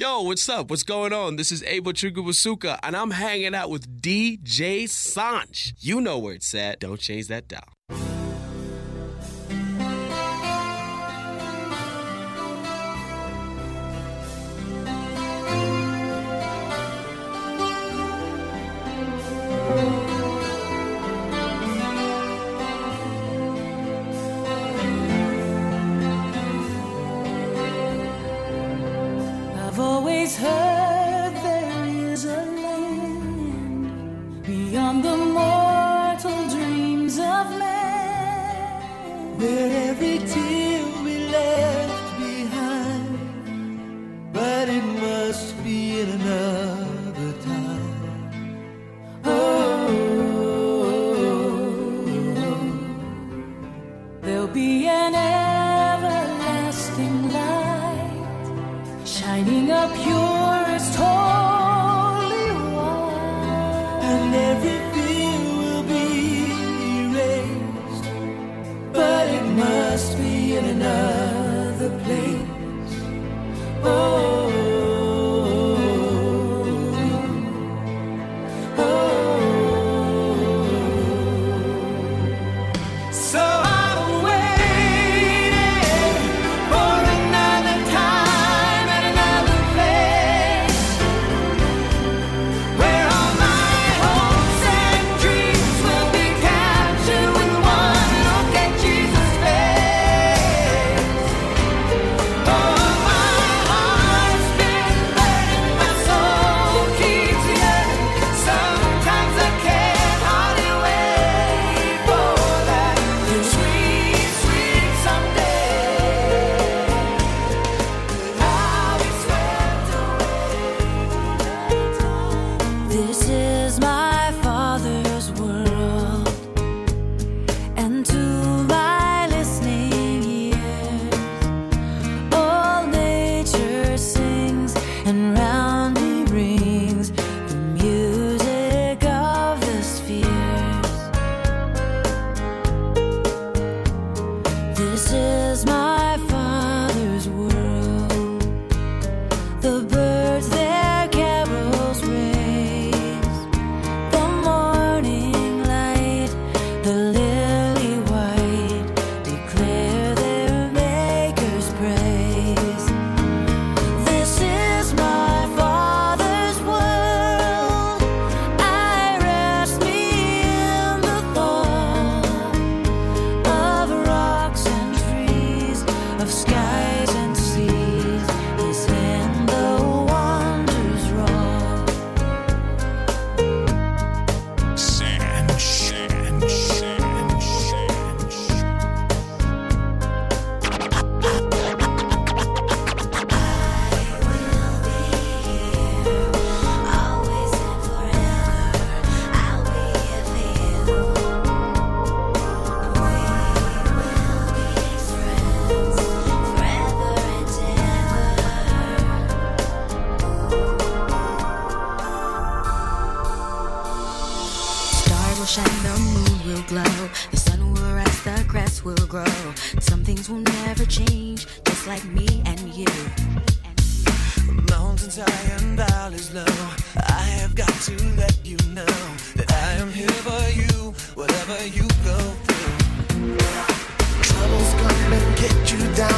Yo, what's up? What's going on? This is Abel Chugabasuka, and I'm hanging out with DJ Sanch. You know where it's at. Don't change that dial.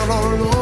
down on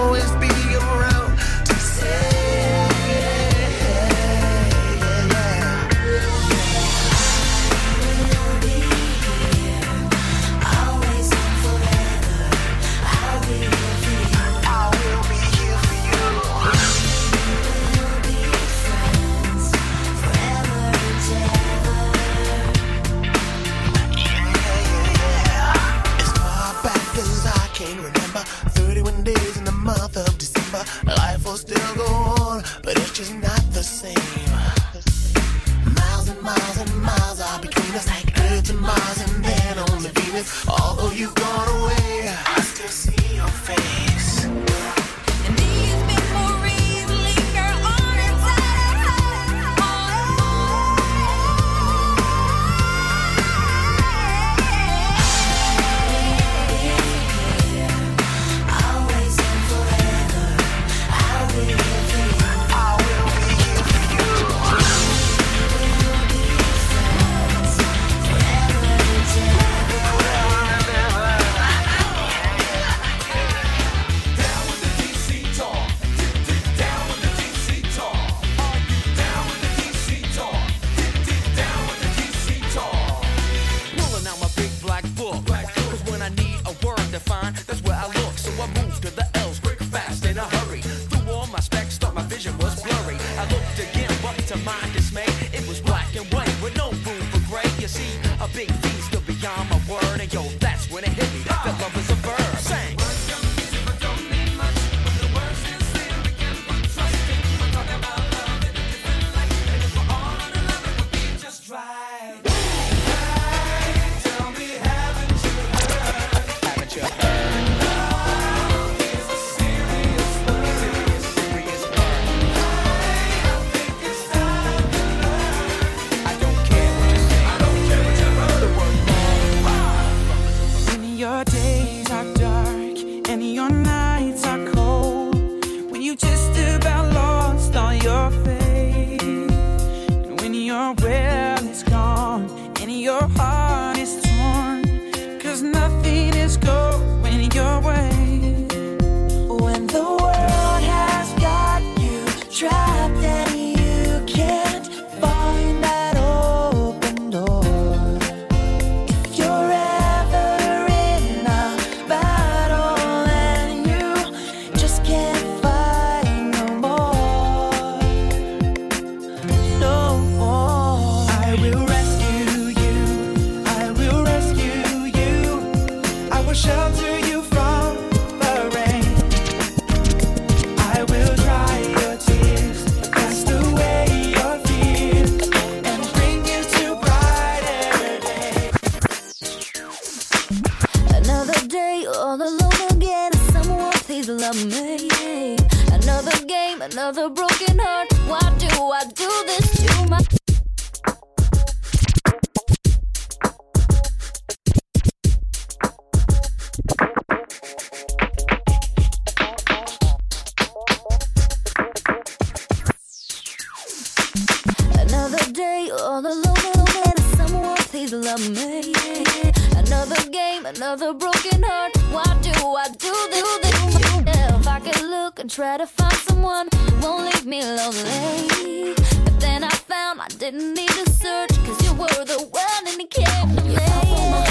look and try to find someone won't leave me lonely. But then I found I didn't need to search, cause you were the one and it came to me.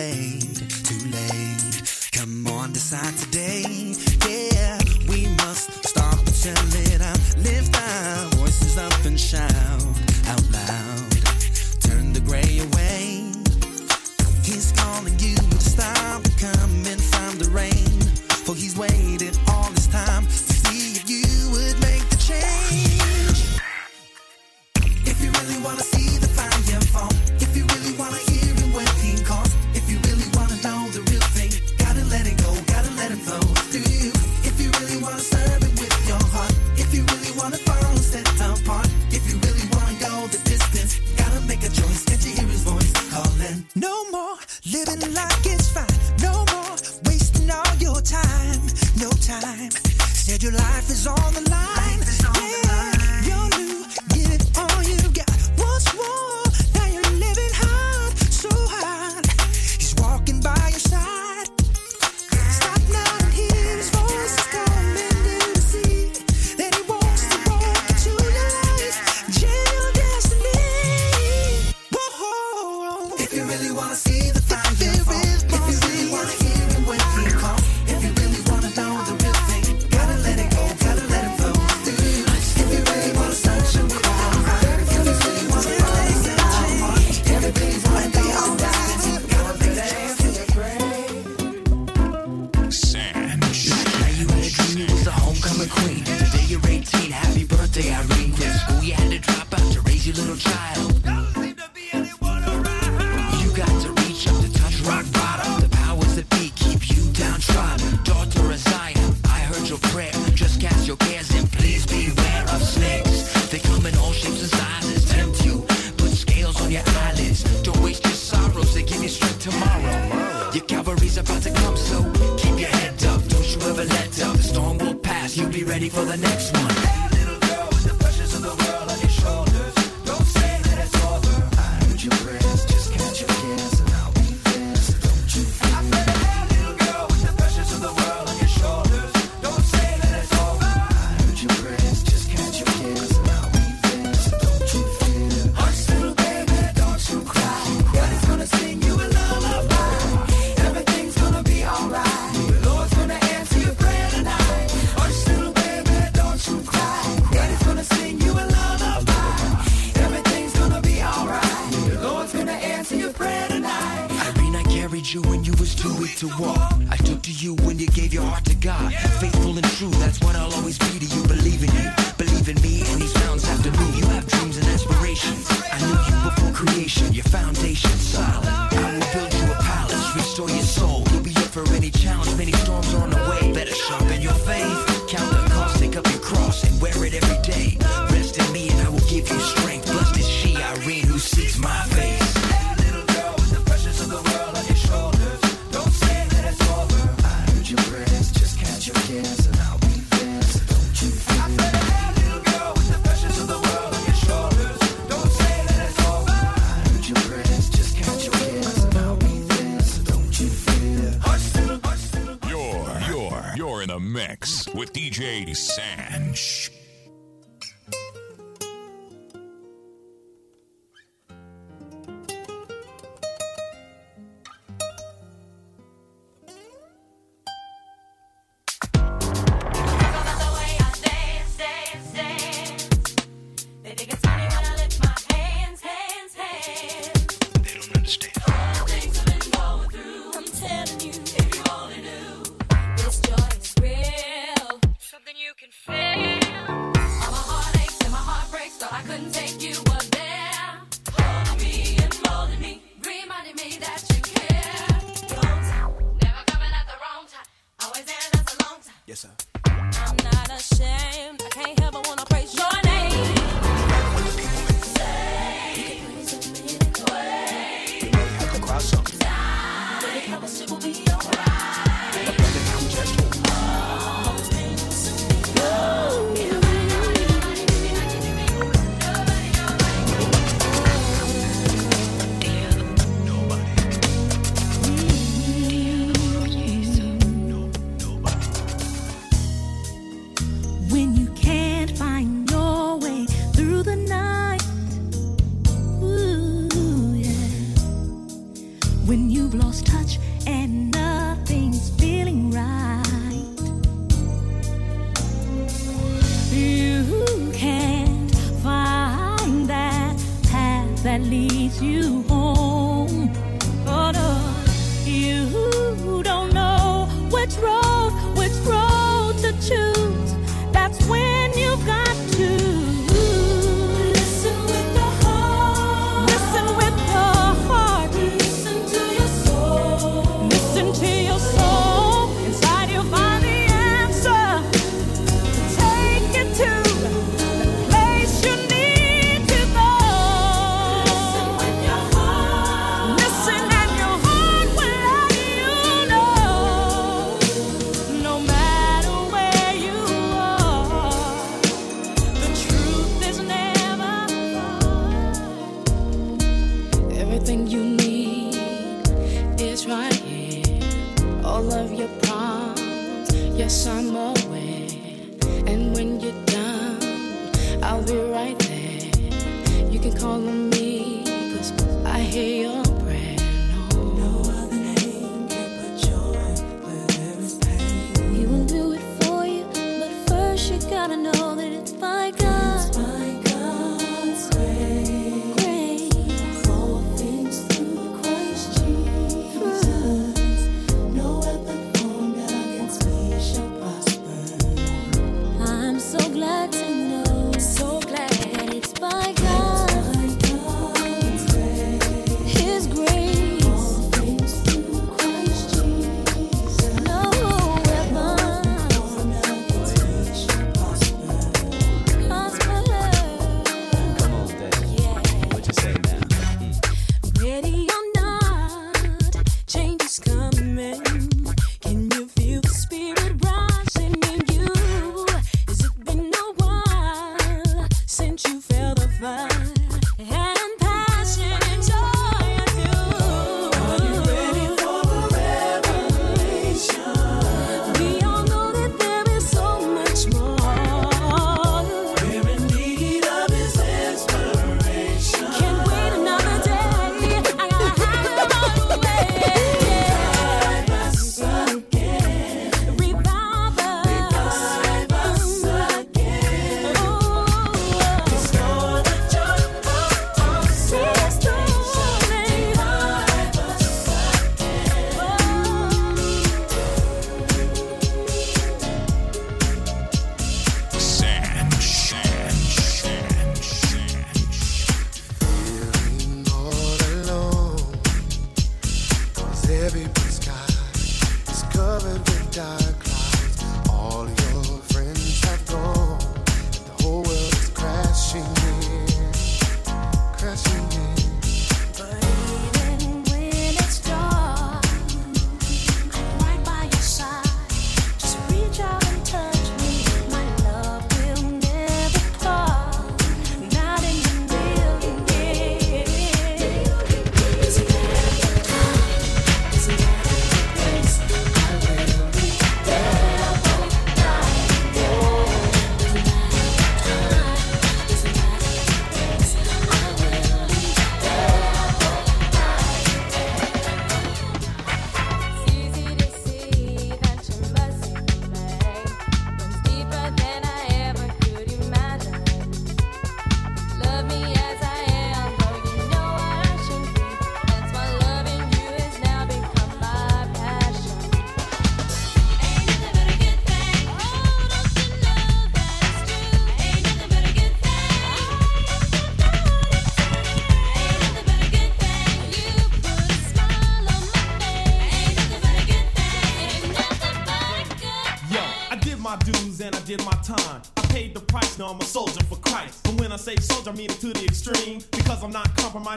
play.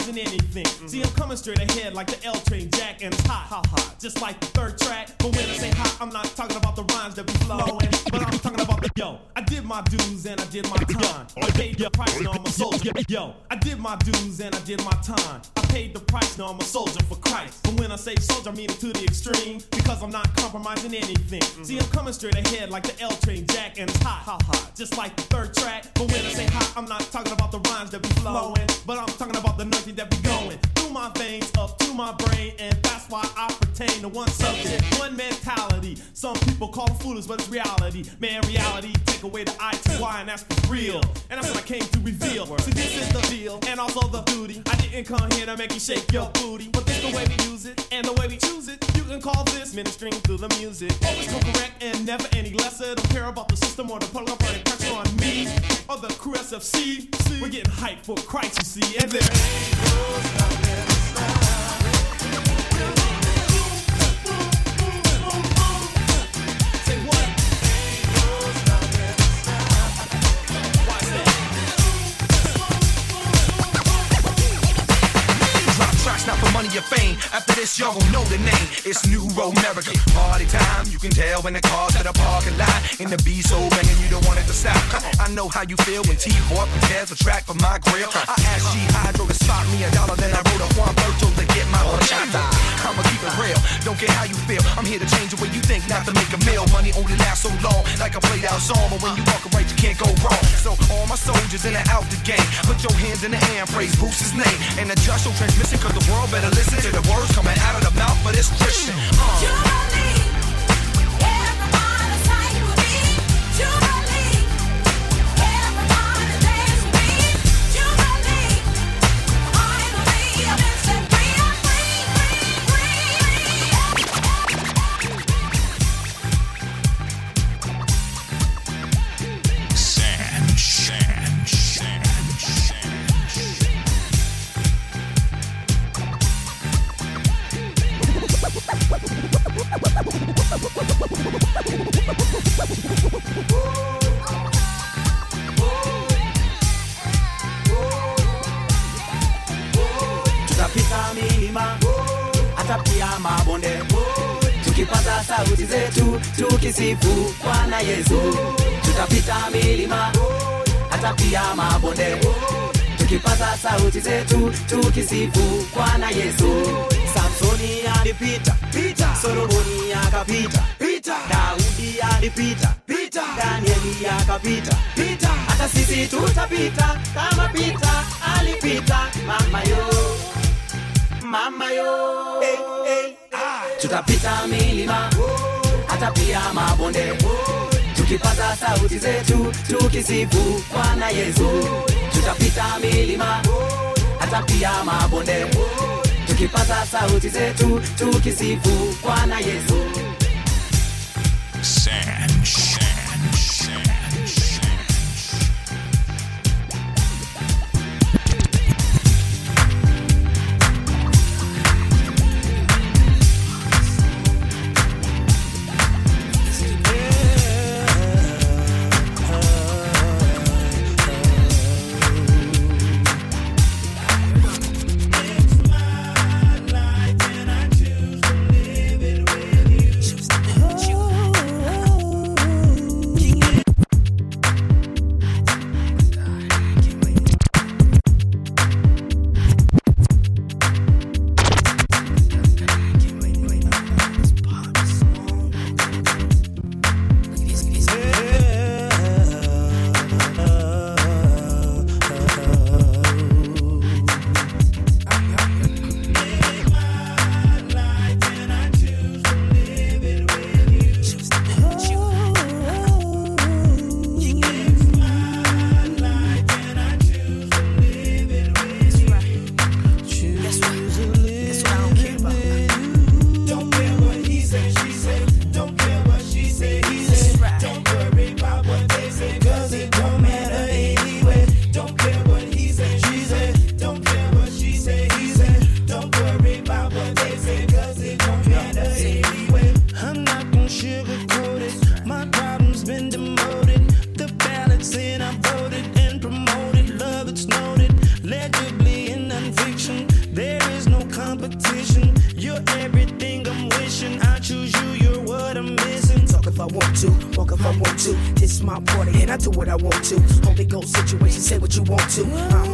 Anything. See, I'm coming straight ahead like the L train, Jack, and it's hot, hot, hot, just like the third track. But when I say hot, I'm not talking about the rhymes that be flowing, but I'm talking about the yo. I did my dues and I did my time. I paid the price, now I'm a soldier. Yo, I did my dues and I did my time. I paid the price, now I'm a soldier for Christ. But when I say soldier, I mean it to the extreme because I'm not compromising anything. Mm-hmm. See, I'm coming straight ahead like the L train, Jack, and it's hot, hot, hot, just like the third track. But when I say hot, I'm not talking about the rhymes that be flowing, but I'm talking about the nothing that be going through my veins up to my brain, and that's why I pertain to one subject, one mentality. Some people call it foolish, but it's reality. Man, reality take away the I to Y, and that's for real. And that's what I came to reveal. See, this is the deal, and also the duty. I didn't come here to make you shake your booty, but this the way we use it, and the way we choose it. You can call this ministering through the music. Always come correct and never any lesser. Don't care about the system or the putting pressure on me or the crew SFC. We're getting hyped for Christ, you see, and there. Say tracks not for money or fame. After this, y'all gon' know the name. It's New America. Party time. You can tell when the cars to the parking lot. And the beat so banging, you don't want it to stop. I know how you feel when T-Boy prepares a track for my grill. I asked G Hydro to spot me a dollar, then I wrote a Juan Berto to get my horchata. I'ma keep it real. Don't care how you feel. I'm here to change the way you think, not to make a meal. Money only lasts so long, like a played out song. But when you walk right, you can't go wrong. So all my soldiers in and out the game, put your hands in the air and praise Bruce's name. And adjust your transmission, cause the world better listen to the words coming out of the mouth of this Christian. Uh. Sauti zetu tukisifu bwana yesu Sand, sand, sand, sand.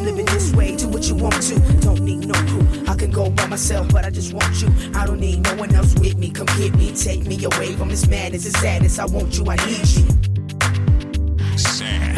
Living this way, do what you want to. Don't need no crew. I can go by myself, but I just want you. I don't need no one else with me. Come get me, take me away from this madness and sadness. I want you, I need you. San,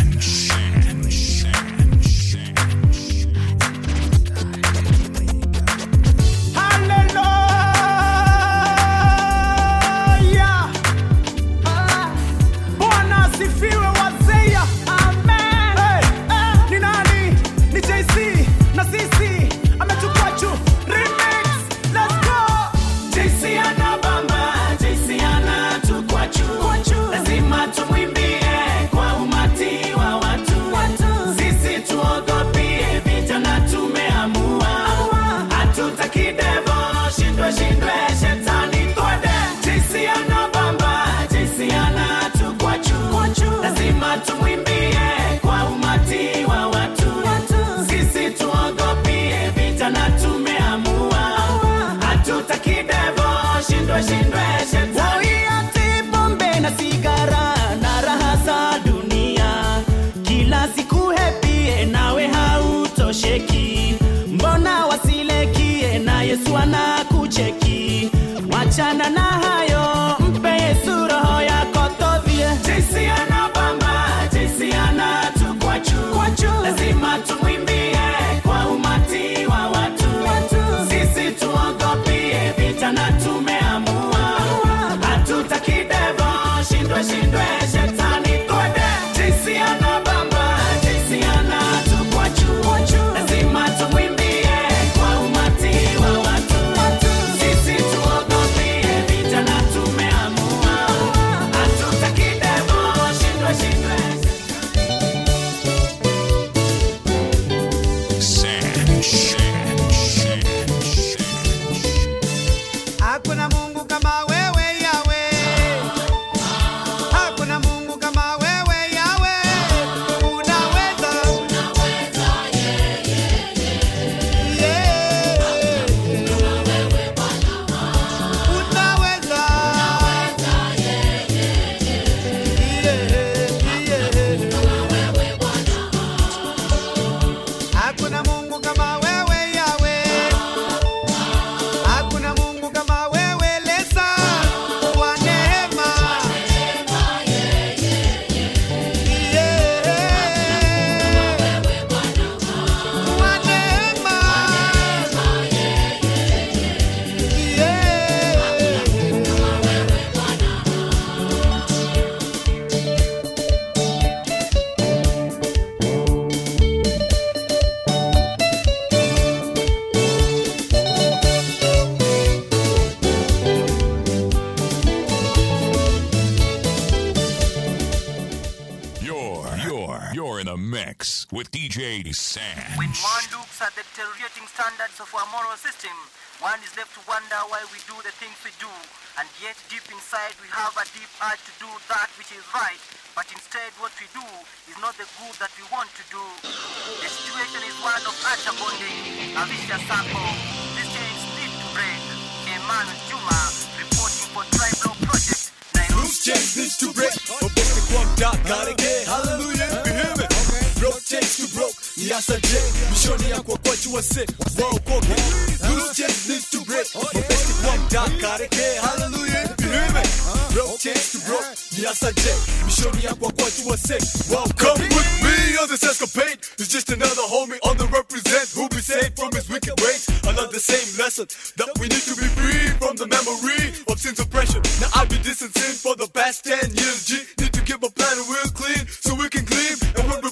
DJ San. When one looks at the deteriorating standards of our moral system, one is left to wonder why we do the things we do. And yet, deep inside, we have a deep urge to do that which is right. But instead, what we do is not the good that we want to do. The situation is one of utter bondage, a vicious circle. These chains need to break. Emmanuel Juma, reporting for Tribe Law Project, Nairobi. Loose chains needs to break. Obeste kwa mdaka again. Hallelujah. J. Mishoni ya kwa kwa chua se. Wow, koke. Loose chains needs to break. Obeste kwa mdaka again. Hallelujah. You hear me? Broke chains to broke. J. Mishoni ya kwa kwa chua se. Wow, come with me on this escapade. It's just another homie on the represent who'll be saved from his wicked ways. Another same lesson that we need to be free from the memory of sin's oppression. Now I've dissing for the past 10 years. G need to give a plan we'll clean so we can gleam. And when we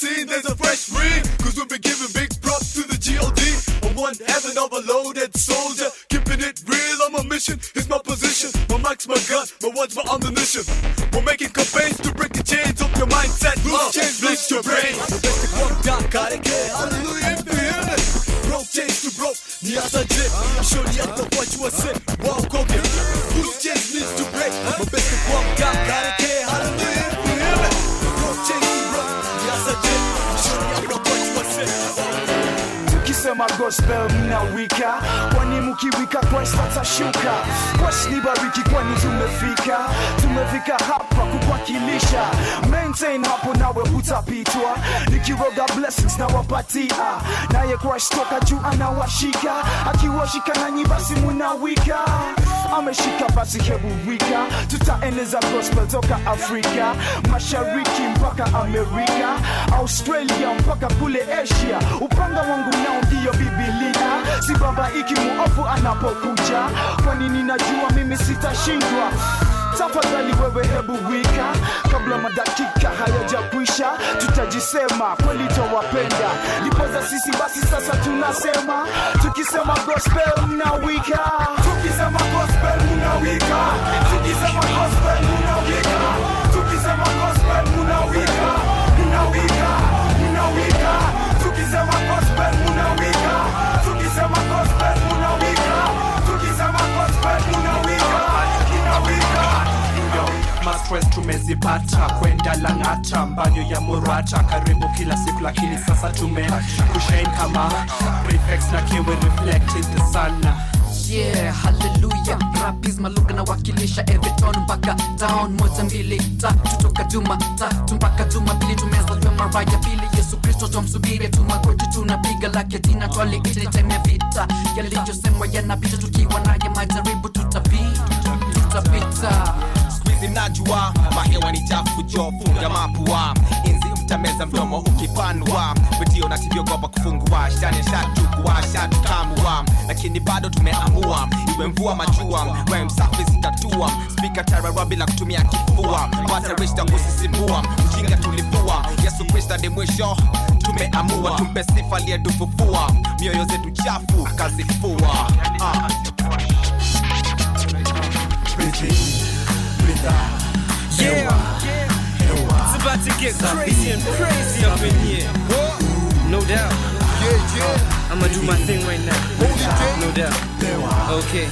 scene, there's a fresh ring. Cause we'll be giving big props to the GOD. On one heaven of a loaded soldier. Keeping it real on my mission is my position. My mic's my gun, my words my ammunition. We're making campaigns to break the chains of your mindset. Loose uh, chains, bleach your brain. Of one down, gotta get hallelujah if you hear me. Broke chains to broke, ni asa jip. At the what you say. Wow, coke. Tukisema gospel mnawika kwani mkiwika Christ atashuka. Christ ni bariki kwani tumefika. Tumefika hapa kuwakilisha maintain hapo nawe hutapitwa. Nikiroga blessings nawapatia, naye Christ toka juu anawashika. Akiwashika nanyi basi munawika. Ameshika basi hebu wika. Tutaeneza gospel toka afrika mashariki mpaka amerika australia mpaka kule asia. Upanga wangu nao ndiyo bibilia si baba iki muofu anapokuja kwani ninajua mimi sitashindwa? Tafadhali wewe hebu wika. Kabla madakika hayajakwisha tutajisema kweli towapenda ndipoza sisi basi sasa tunasema tukisema gospel mnawika. Tukisema gospel mnawika. Tukisema gospel Tumezipata kwenda Lang'ata, mbanyo ya Murata, karibu kila siku, lakini sasa tume kushain kama prefects na kiwe reflected the yeah haleluya rapis maluga na wakilisha everton mpaka down. Moja mbili tatu toka juma tatu mpaka juma pili tumezaliwa mara ya pili yesu kristo twamsubiri tumakoti tunapiga lake jina twaliititeme vita. Yaliyosemwa yanapita tukiwa naye majaribu tutapita tutapita Squeezy najua mahewa ni chafu jo funga mapua inzi mtameza mdomo ukipanua. Vitio na kufungua. Shani shatukamua lakini bado tumeamua iwe mvua majua. We msafi spika tararwa bila kutumia kifua. Watarishta kusisimua. Mjinga tulipua yesu kristo ni mwisho tumeamua. Tumpe sifa aliyetufufua mioyo zetu chafu akazifua ah. Yeah, it's about to get crazy and crazy up in here. No doubt. I'ma do my thing right now. No doubt. Okay.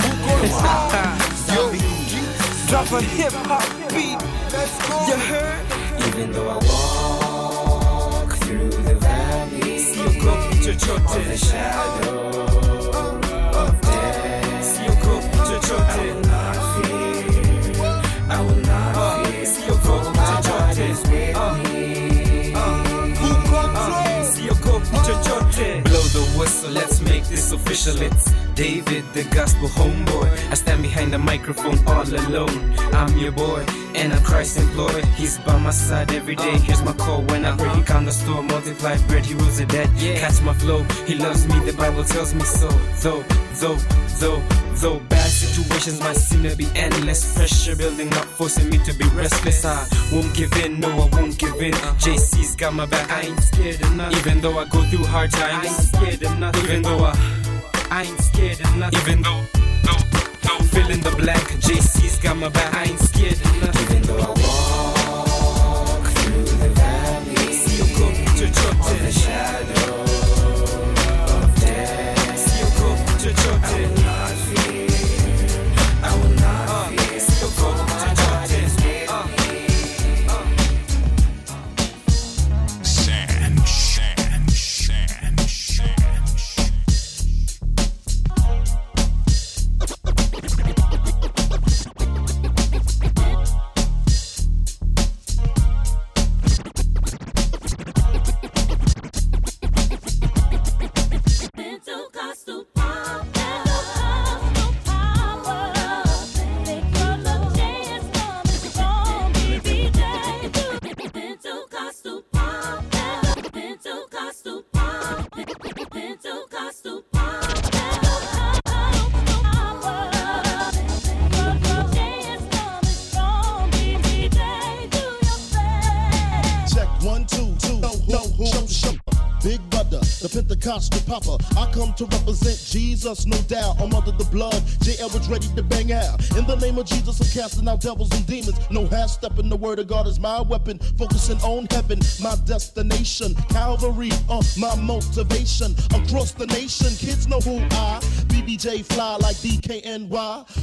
Drop a hip hop beat. You heard? Even though I walk through the valley of the shadow of Whistle, let's make this official. It's David, the gospel homeboy. I stand behind the microphone all alone. I'm your boy, and I'm Christ employed. He's by my side every day. Here's my call when I pray. He calm the storm, multiplied bread, he rose the dead. Catch my flow, he loves me, the Bible tells me so. Though, though, though, though bad situations might seem to be endless. Pressure building up, forcing me to be restless. I won't give in, no, I won't give in. Uh-huh. JC's got my back, I ain't scared of nothing. Even though I go through hard times, I ain't scared of nothing. Even though I, I ain't scared of nothing. Even though, though, though, fill in the blank. JC's got my back, I ain't scared of nothing. Even though I walk through the valley of the shadow Jesus, no doubt. I'm under the blood was ready to bang out. In the name of Jesus, I'm casting out devils and demons. No half stepping, the word of God is my weapon. Focusing on heaven, my destination. Calvary, uh, my motivation. Across the nation, kids know who I. BBJ fly like DKNY.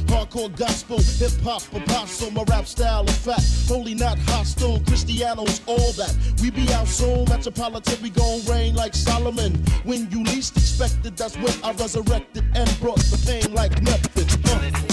Hardcore gospel, hip hop apostle. My rap style of fat. Holy, not hostile. Christianos, all that. We be out soon. Metropolitan, we gon' reign like Solomon. When you least expected, that's when I resurrected and brought the pain like nothing. Uh.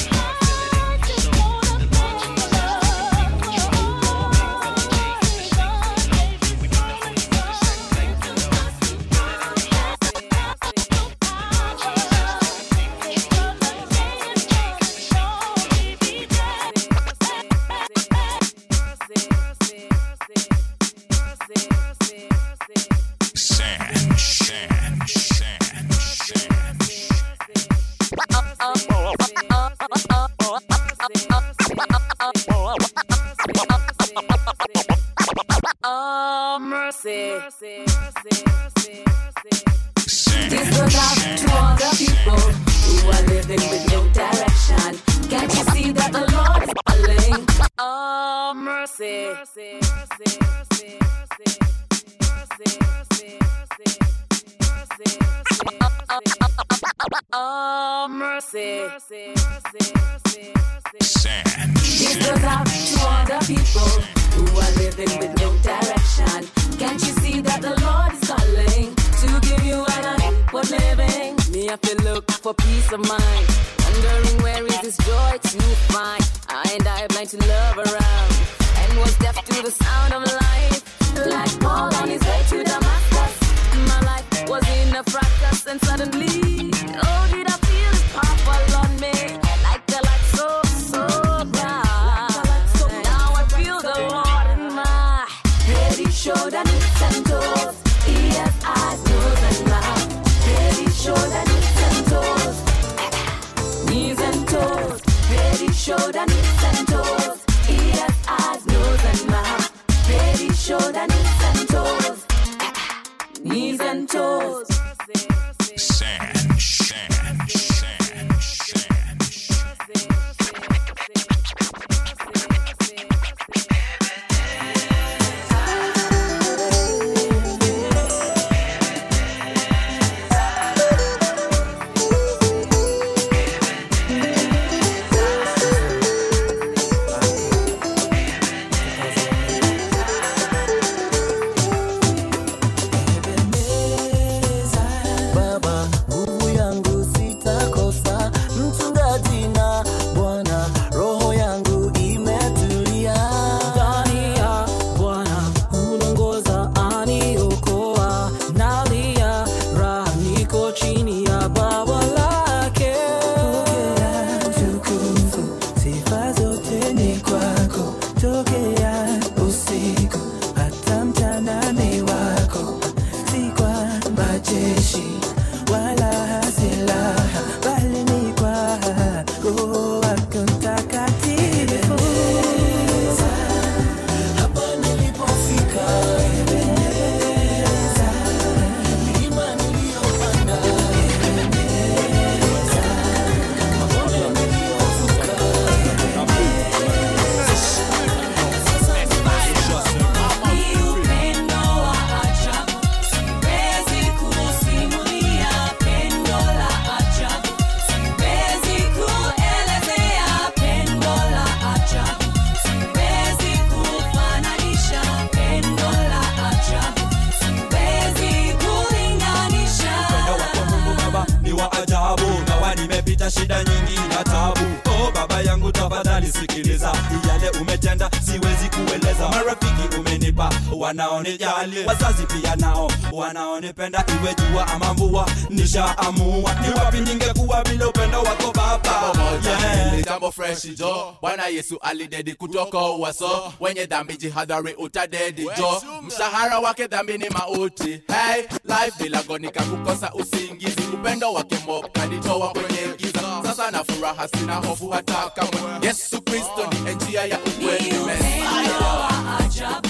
shida nyingi na tabu. Oh baba yangu tafadhali sikiliza, yale umetenda siwezi kueleza. Marafiki ume wanaonipa wanaonijali, wazazi pia nao wanaonipenda, iwe jua ama mvua. Nishaamua ni wapi ningekuwa bila upendo wako Baba. Yeah. Jambo fresh jo, Bwana Yesu alidedi kutoka uwaso, wenye dhambi jihadhari, utadedi jo, mshahara wake dhambi ni mauti. Hey, life bila gonika kukosa usingizi, upendo wake mop kanitoa kwenye giza, sasa na furaha, sina hofu hata kamwe. Yesu Kristo ni njia ya ukweli. Ajabu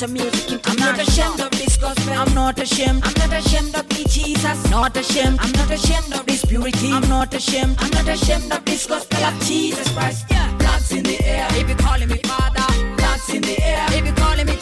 Jamaican. I'm, I'm not ashamed of this gospel. I'm not ashamed. I'm not ashamed of the Jesus. Not ashamed. I'm not ashamed of this purity. I'm not ashamed. I'm not ashamed of this gospel of Jesus Christ. Yeah. Bloods in the air. They be calling me Father. Bloods in the air. They be calling me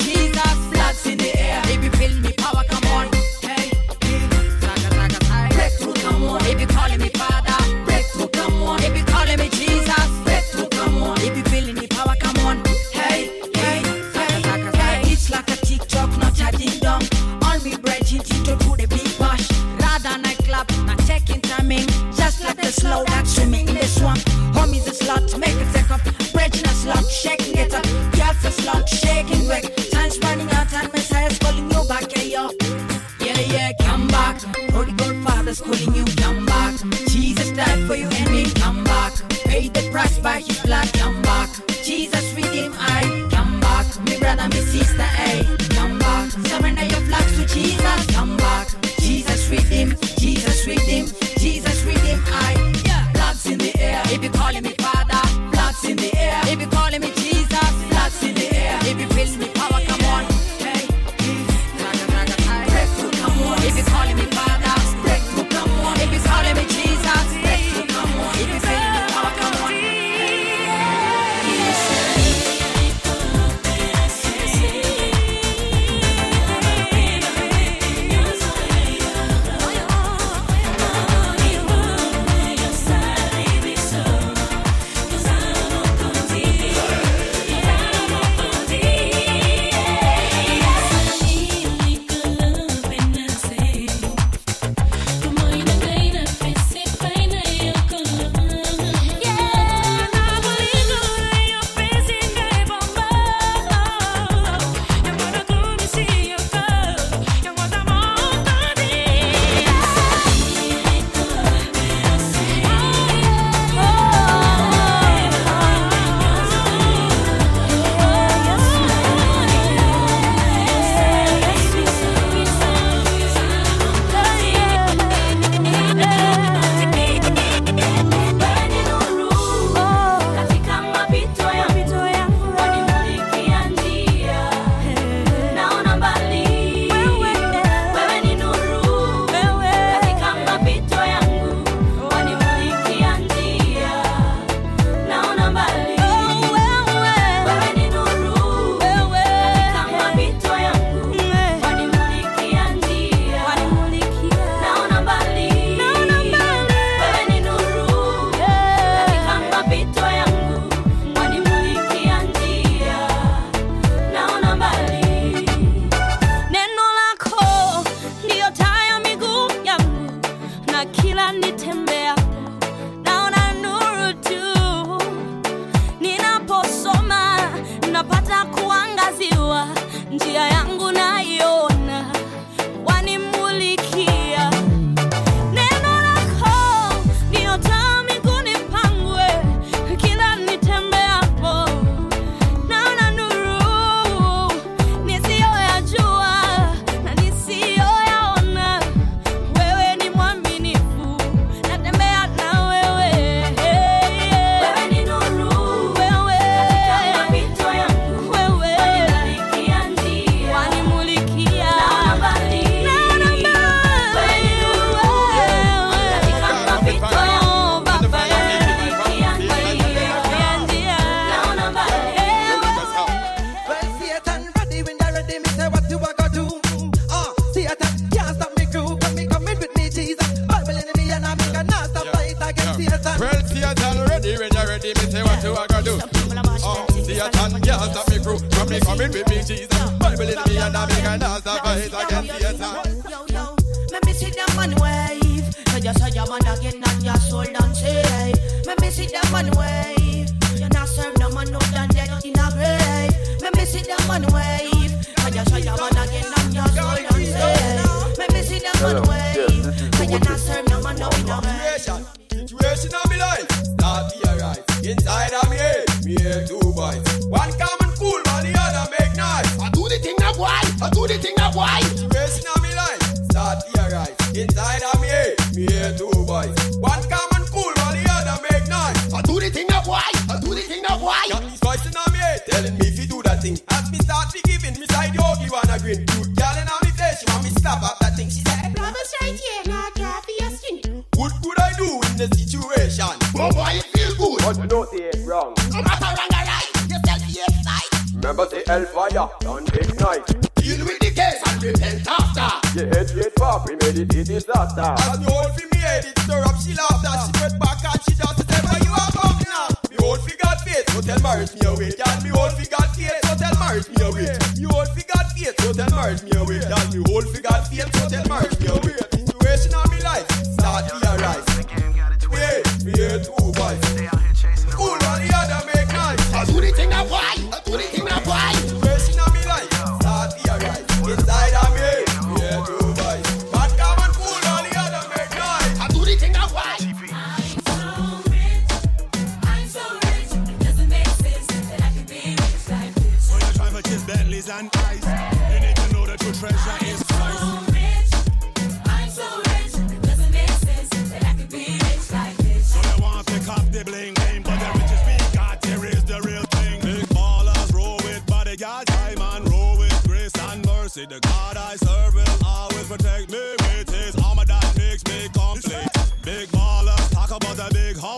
fire done ignite. Deal with the case and repent after. The head get back, we made it a disaster.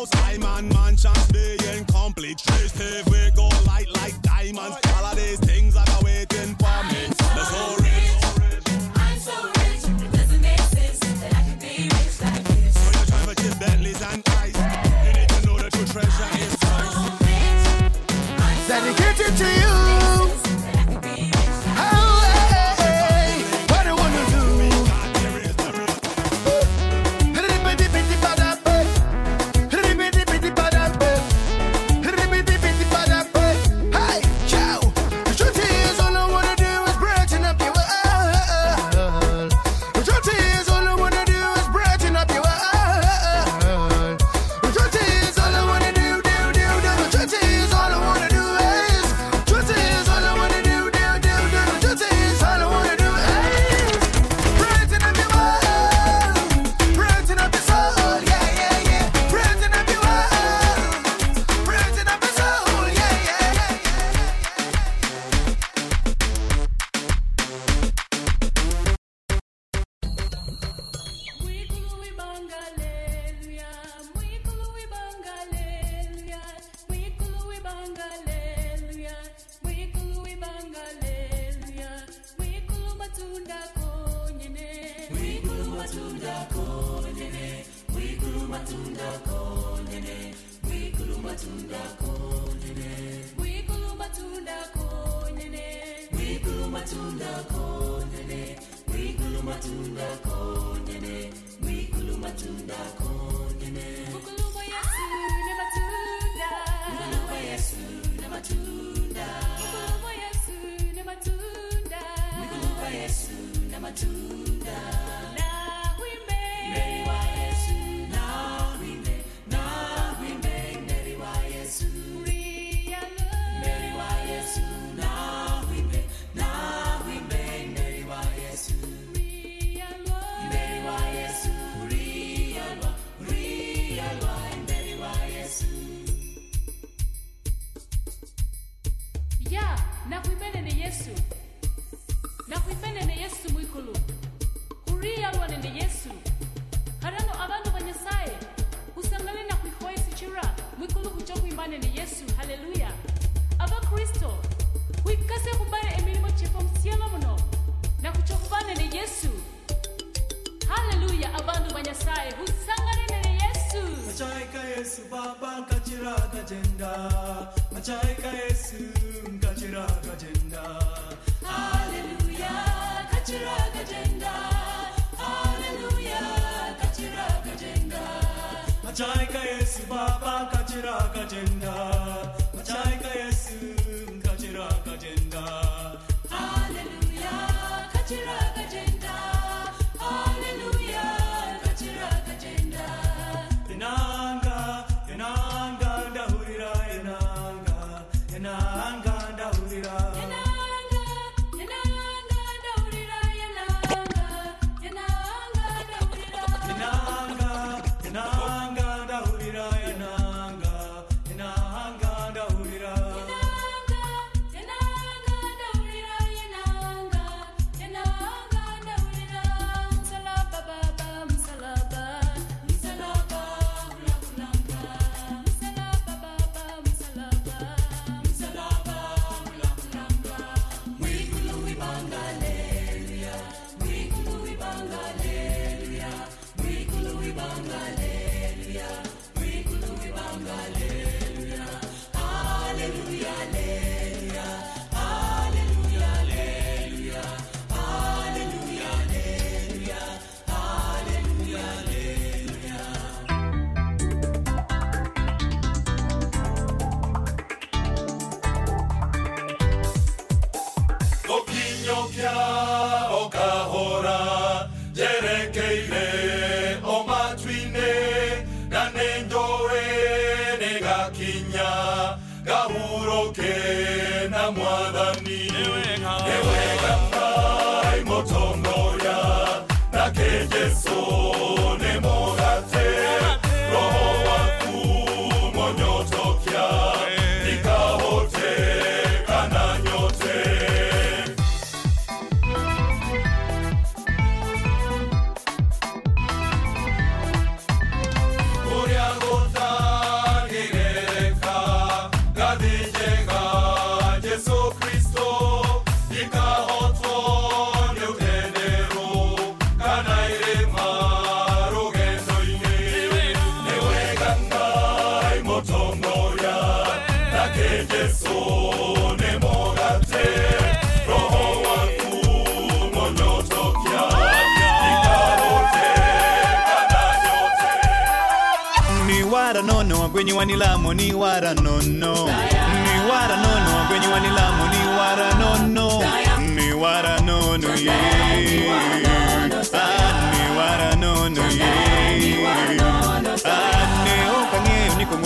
house, I man mansion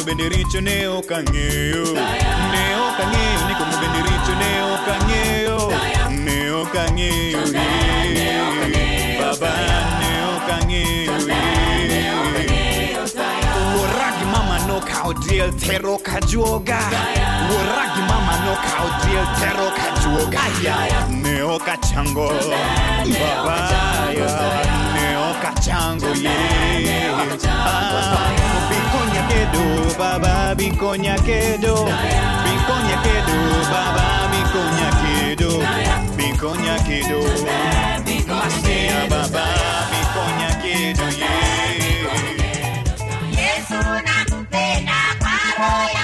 okang'eyo ni kongo bende richo ne ne okang'eyo ni kongo bende richo ne okang'eyo ne okang'eyo ye baba ne okang'eyo ye Woragi mama no kao deal tero kajuoga Woragi mama no kao deal tero kajuoga ya Neo kachango Babaya Neo kachango ye kedo baba bikonya kedo Bikonya kedo baba bikonya kedo Bikonya kedo Masea baba bikonya kedo yeah. Yesu nakupenda kwa roho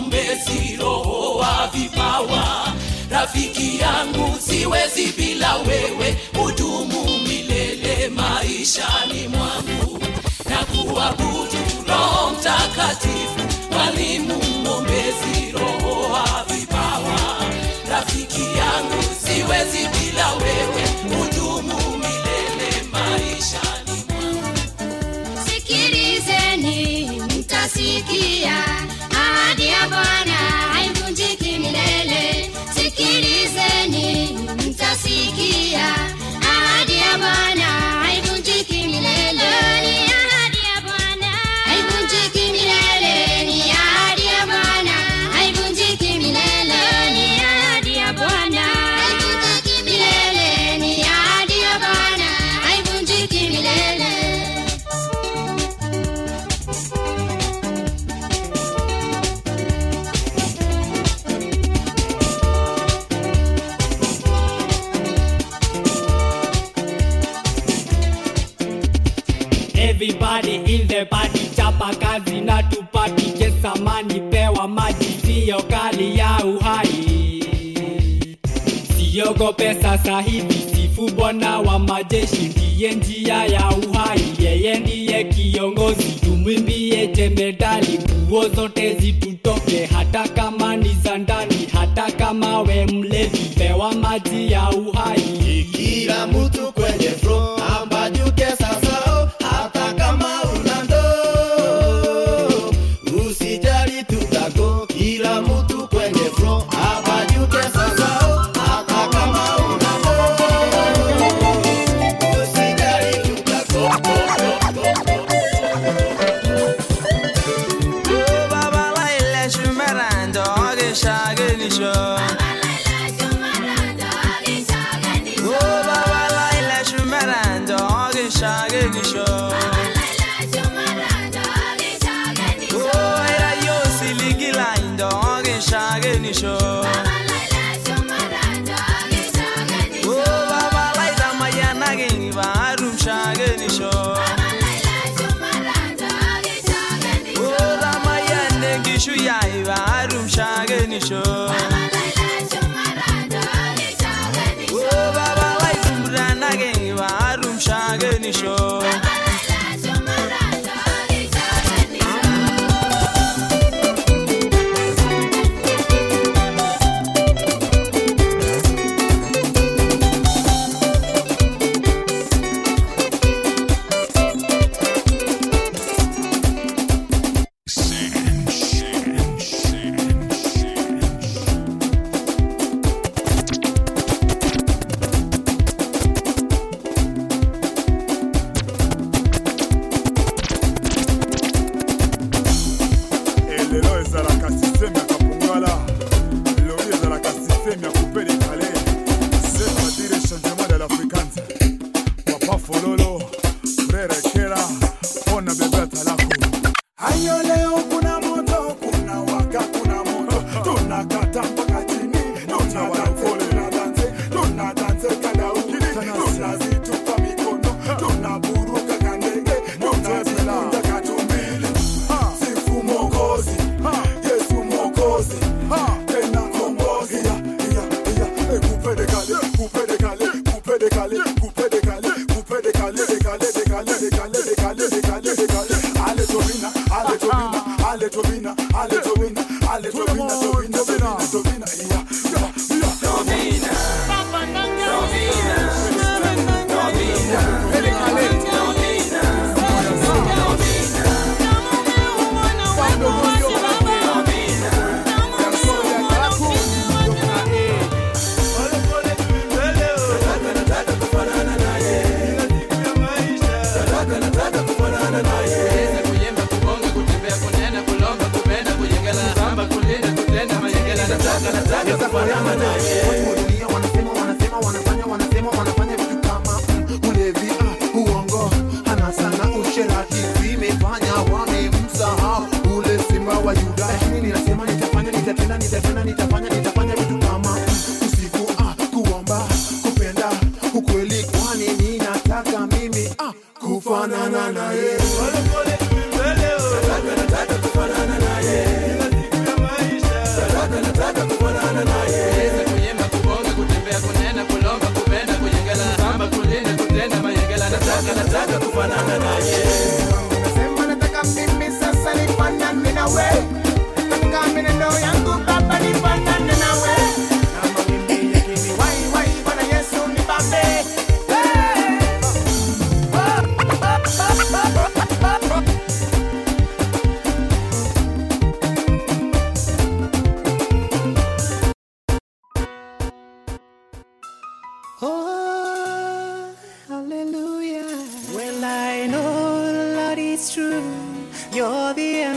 mwombezi, roho wa vipawa, rafiki yangu, siwezi bila wewe, hudumu milele maishani mwangu. Na kuabudu Roho Mtakatifu, mwalimu mwombezi, roho wa vipawa, rafiki yangu, siwezi bila wewe, hudumu milele maishani Sikilizeni, mtasikia ahadi Siogope sasa hivi, sifu Bwana wa majeshi, ndiye njia ya uhai, yeye ndiye kiongozi, tumwimbie jemedali, nguo zote zitutoke, hata kama ni za ndani, hata kama we mlevi, pewa maji ya uhai. little winner, a little winner, a little winner, to win, to win, to win, yeah, win! yeah.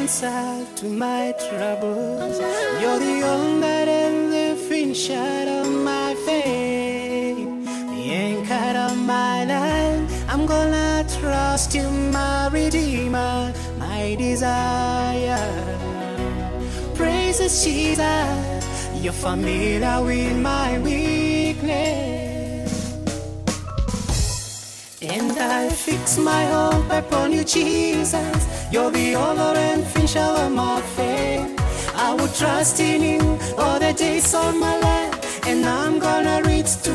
answer to my troubles. You're the only and the finisher of my faith, the anchor of my life. I'm gonna trust you, my redeemer, my desire. Praises Jesus, you're familiar with my weakness. And I fix my hope upon you, Jesus. You're the honor and finish of my faith. I will trust in you all the days of my life, and I'm gonna reach to